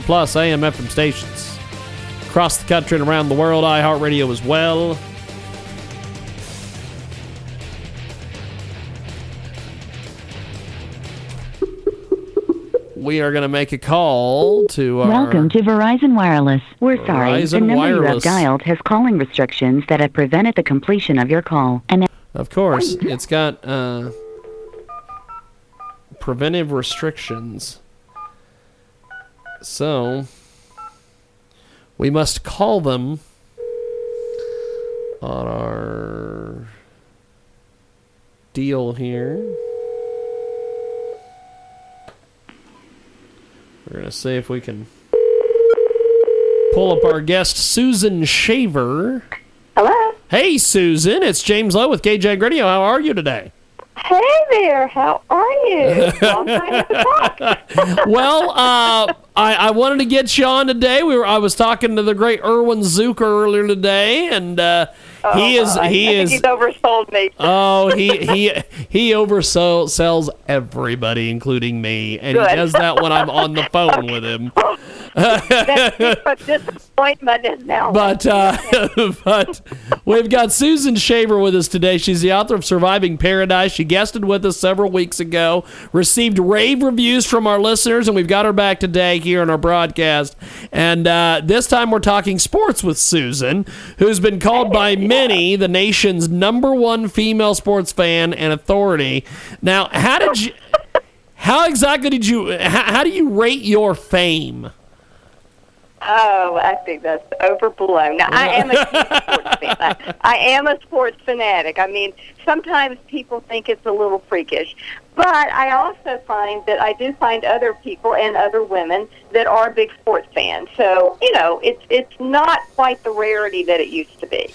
Plus AM FM stations across the country and around the world, iHeartRadio as well. We are going to make a call to our. Welcome to Verizon Wireless. We're sorry, the Verizon number you have dialed has calling restrictions that have prevented the completion of your call. And Of course, it's got uh, preventive restrictions. So, we must call them on our deal here. We're going to see if we can pull up our guest, Susan Shaver. Hello. Hey, Susan, it's James Lowe with KJ Radio. How are you today? Hey there. How are you? Long time no talk. well, uh, I, I wanted to get you on today. We were I was talking to the great Irwin Zucker earlier today, and uh, he is Oh, I he think is He's oversold me. oh he he he oversells everybody, including me, and he does that when I'm on the phone with him. That's disappointment is now. But uh, but we've got Susan Shaver with us today. She's the author of Surviving Paradise. She guested with us several weeks ago, received rave reviews from our listeners, and we've got her back today here on our broadcast. And uh, this time we're talking sports with Susan, who's been called by many the nation's number one female sports fan and authority. Now, how did you? How exactly did you? How, how do you rate your fame? Oh, I think that's overblown. Now, I am a sports fan. I, I am a sports fanatic. I mean, sometimes people think it's a little freakish, but I also find that I do find other people and other women that are big sports fans. So you know, it's it's not quite the rarity that it used to be.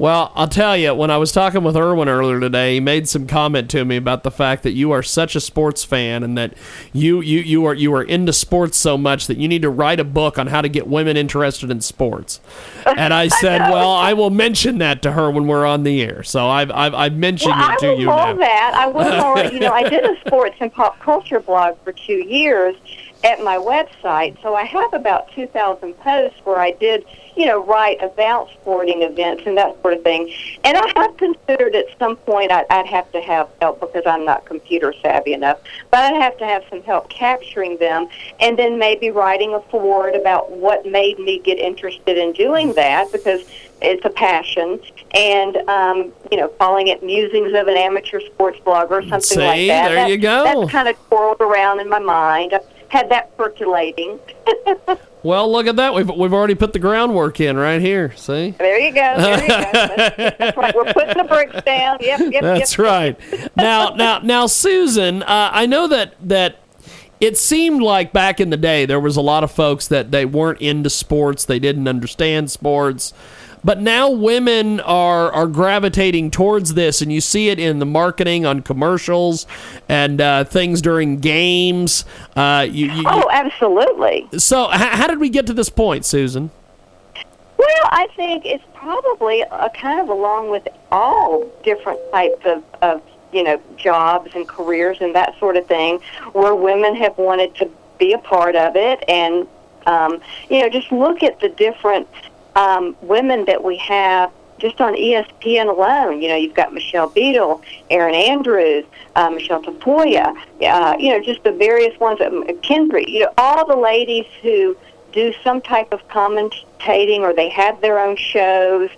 Well, I'll tell you, when I was talking with Irwin earlier today, he made some comment to me about the fact that you are such a sports fan and that you, you, you are you are into sports so much that you need to write a book on how to get women interested in sports. And I said, well, I will mention that to her when we're on the air. So I've I've, I've mentioned Well, I it to will you love now. that. I will more. You know, I did a sports and pop culture blog for two years at my website, so I have about two thousand posts where I did, you know, write about sporting events and that sort of thing. And I have considered at some point I'd, I'd have to have help because I'm not computer savvy enough, but I'd have to have some help capturing them, and then maybe writing a forward about what made me get interested in doing that because it's a passion, and um, you know, calling it musings of an amateur sports blogger or something See, like that. there That- you go. That's kind of twirled around in my mind. Had that percolating. Well, look at that. We've we've already put the groundwork in right here. See? there you go. There you go. That's, that's right. We're putting the bricks down. Yep, yep, That's yep. right. Now, now, now, Susan, uh, I know that that it seemed like back in the day there was a lot of folks that they weren't into sports, they didn't understand sports. But now women are are gravitating towards this, and you see it in the marketing on commercials and uh, things during games. Uh, you, you, Oh, absolutely. so, h- how did we get to this point, Susan? Well, I think it's probably a kind of along with all different types of, of you know jobs and careers and that sort of thing, where women have wanted to be a part of it, and um, you know just look at the different um, women that we have. Just on ESPN alone, you know, you've got Michelle Beadle, Erin Andrews, uh, Michelle Tafoya, uh, you know, just the various ones, um, Kendry, you know, all the ladies who do some type of commentating or they have their own shows,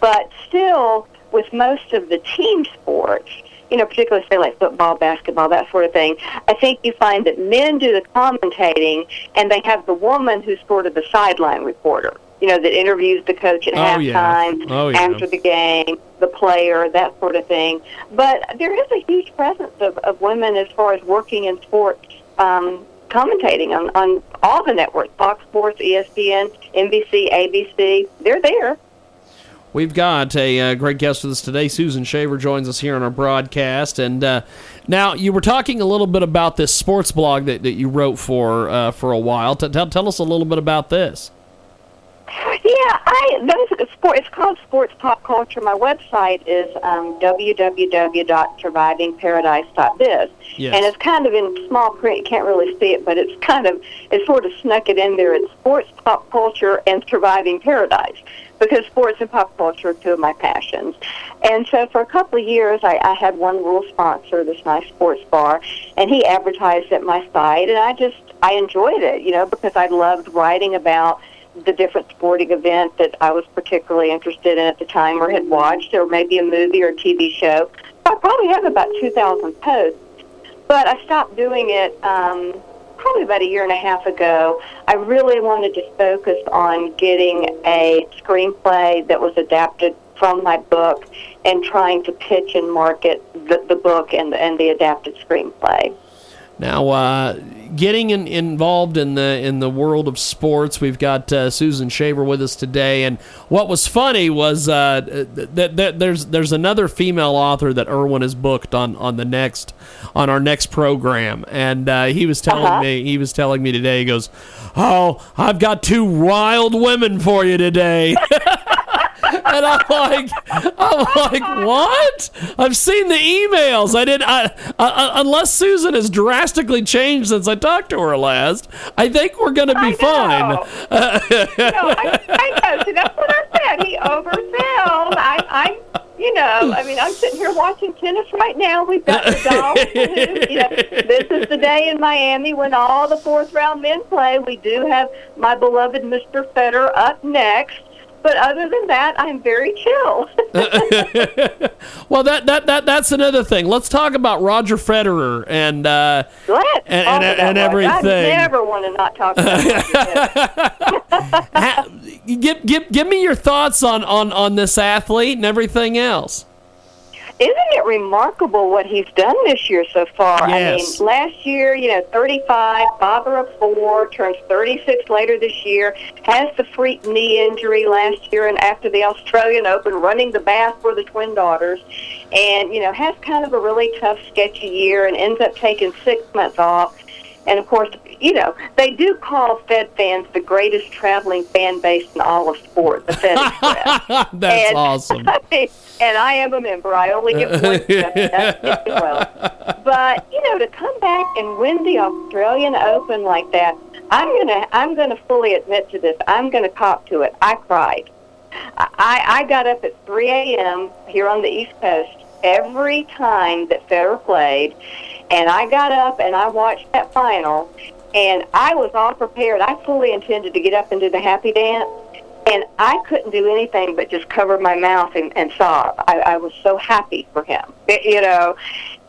but still with most of the team sports, you know, particularly say like football, basketball, that sort of thing, I think you find that men do the commentating and they have the woman who's sort of the sideline reporter. You know, that interviews the coach at Oh, yeah. halftime, Oh, yeah. after the game, the player, that sort of thing. But there is a huge presence of, of women as far as working in sports um, commentating on, on all the networks Fox Sports, ESPN, NBC, ABC. They're there. We've got a uh, great guest with us today. Susan Shaver joins us here on our broadcast. And uh, now you were talking a little bit about this sports blog that, that you wrote for uh, for a while. T- tell, tell us a little bit about this. Yeah, I those sport. It's called Sports Pop Culture. My website is um, www.survivingparadise.biz, Yes. and it's kind of in small print. You can't really see it, but it's kind of it sort of snuck it in there. It's Sports Pop Culture and Surviving Paradise because sports and pop culture are two of my passions. And so for a couple of years, I, I had one little sponsor, this nice sports bar, and he advertised at my site, and I just I enjoyed it, you know, because I loved writing about the different sporting event that I was particularly interested in at the time or had watched, or maybe a movie or TV show. I probably have about 2,000 posts, but I stopped doing it um, probably about a year and a half ago. I really wanted to focus on getting a screenplay that was adapted from my book and trying to pitch and market the, the book and, and the adapted screenplay. Now, uh, getting in, involved in the in the world of sports, we've got uh, Susan Shaver with us today. And what was funny was uh, that, that there's there's another female author that Irwin has booked on, on the next on our next program, and uh, he was telling Uh-huh. me he was telling me today. He goes, "Oh, I've got two wild women for you today." and I'm like, I'm like, what? I've seen the emails. I did, I, I, unless Susan has drastically changed since I talked to her last. I think we're going to be I fine. know. no, I, I know. See, that's what I said. He oversells. I, I, you know, I mean, I'm sitting here watching tennis right now. We've got the Dolphins. you know, this is the day in Miami when all the fourth round men play. We do have my beloved Mr. Federer up next. But other than that, I'm very chill. Well, that, that, that that's another thing. Let's talk about Roger Federer and uh, And- and- and everything. I never want to not talk about Roger. give, give, give me your thoughts on, on, on this athlete and everything else. Isn't it remarkable what he's done this year so far? Yes. I mean, last year, you know, 35, father of four, turns 36 later this year, has the freak knee injury last year and after the Australian Open, running the bath for the twin daughters, and, you know, has kind of a really tough, sketchy year and ends up taking six months off. And of course, you know, they do call Fed fans the greatest traveling fan base in all of sport, the Fed Express. That's And- awesome. and I am a member. I only get one step. That's it as well. But you know, to come back and win the Australian Open like that, I'm gonna I'm gonna fully admit to this. I'm gonna cop to it. I cried. I I got up at 3 a.m. here on the East Coast every time that Federer played, and I got up and I watched that final, and I was all prepared. I fully intended to get up and do the happy dance and I couldn't do anything but just cover my mouth and, and sob. I, I was so happy for him, you know.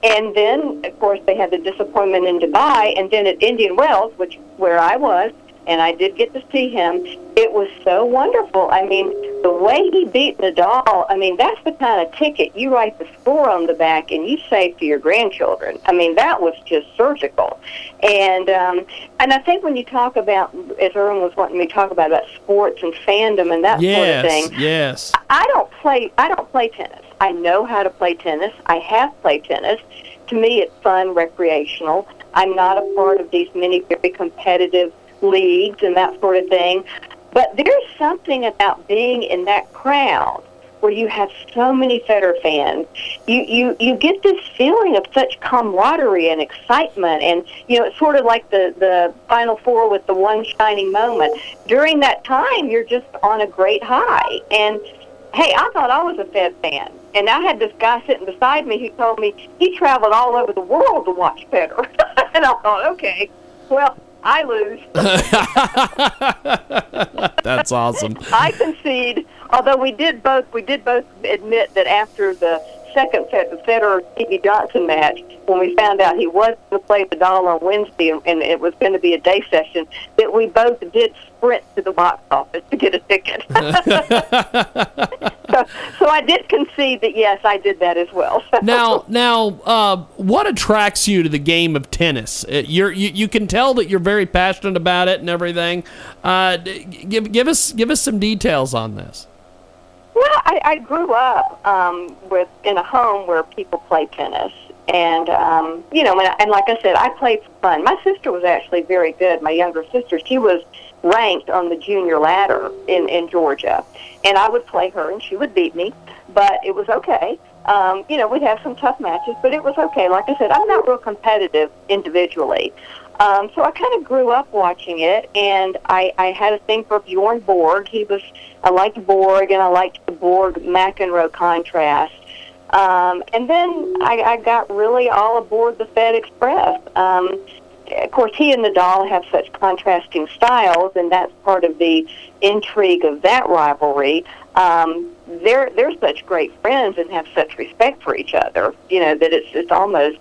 And then, of course, they had the disappointment in Dubai, and then at Indian Wells, which where I was, and I did get to see him. Was so wonderful. I mean, the way he beat Nadal. I mean, that's the kind of ticket you write the score on the back and you save to your grandchildren. I mean, that was just surgical. And um, and I think when you talk about, as Irwin was wanting me to talk about about sports and fandom and that Yes, sort of thing. yes. I don't play. I don't play tennis. I know how to play tennis. I have played tennis. To me, it's fun, recreational. I'm not a part of these many very competitive leagues and that sort of thing. But there's something about being in that crowd where you have so many Federer fans. You you you get this feeling of such camaraderie and excitement, and you know it's sort of like the the Final Four with the one shining moment. During that time, you're just on a great high, and hey, I thought I was a Fed fan. And I had this guy sitting beside me who told me he traveled all over the world to watch Federer. and I thought, okay, well, I lose. That's awesome. I concede. Although we did both, we did both admit that after the second Federer Stevie Johnson match, when we found out he was going to play Nadal on Wednesday and, and it was going to be a day session, that we both did sprint to the box office to get a ticket. so, so I did concede that yes, I did that as well. now, now, uh, what attracts you to the game of tennis? Uh, you're, you you can tell that you're very passionate about it and everything. Uh, give give us give us some details on this. Well, I, I grew up um, with in a home where people play tennis, and um, you know, and, and like I said, I played for fun. My sister was actually very good. My younger sister, she was ranked on the junior ladder in in Georgia, and I would play her, and she would beat me, but it was okay. Um, you know, we'd have some tough matches, but it was okay. Like I said, I'm not real competitive individually. Um, so I kind of grew up watching it, and I, I had a thing for Bjorn Borg. He was I liked Borg, and I liked the Borg McEnroe contrast. Um, and then I, I got really all aboard the Fed Express. Um, of course, he and Nadal have such contrasting styles, and that's part of the intrigue of that rivalry. Um, they're they're such great friends and have such respect for each other. You know that it's it's almost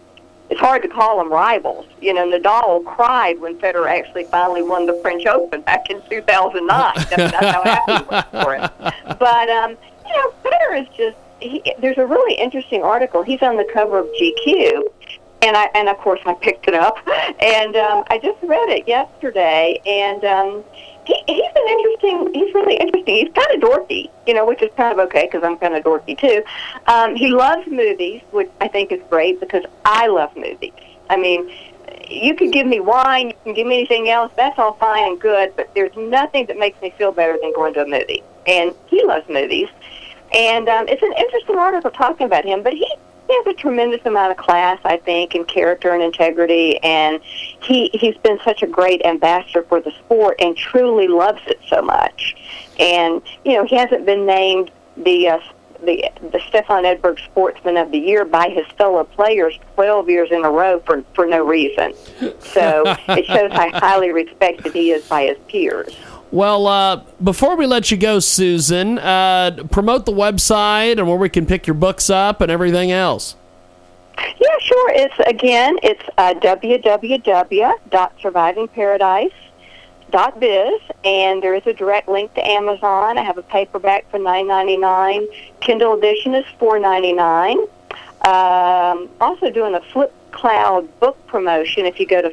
it's hard to call them rivals. You know, Nadal cried when Federer actually finally won the French Open back in 2009. That's, that's how happy he was for it. But, um, you know, Federer is just, he, there's a really interesting article. He's on the cover of GQ. And I and of course I picked it up, and um, I just read it yesterday, and um, he, he's an interesting. He's really interesting. He's kind of dorky, you know, which is kind of okay because I'm kind of dorky too. Um, he loves movies, which I think is great because I love movies. I mean, you can give me wine, you can give me anything else. That's all fine and good, but there's nothing that makes me feel better than going to a movie. And he loves movies, and um, it's an interesting article talking about him. But he he has a tremendous amount of class, I think, and character and integrity, and he he's been such a great ambassador for the sport and truly loves it so much. And you know, he hasn't been named the uh, the the Stefan Edberg Sportsman of the Year by his fellow players 12 years in a row for for no reason. So it shows how highly respected he is by his peers. Well, uh, before we let you go, Susan, uh, promote the website and where we can pick your books up and everything else. Yeah, sure. It's again, it's uh, www.survivingparadise.biz, and there is a direct link to Amazon. I have a paperback for nine ninety nine. Kindle edition is four ninety nine. Um, also doing a Flip Cloud book promotion. If you go to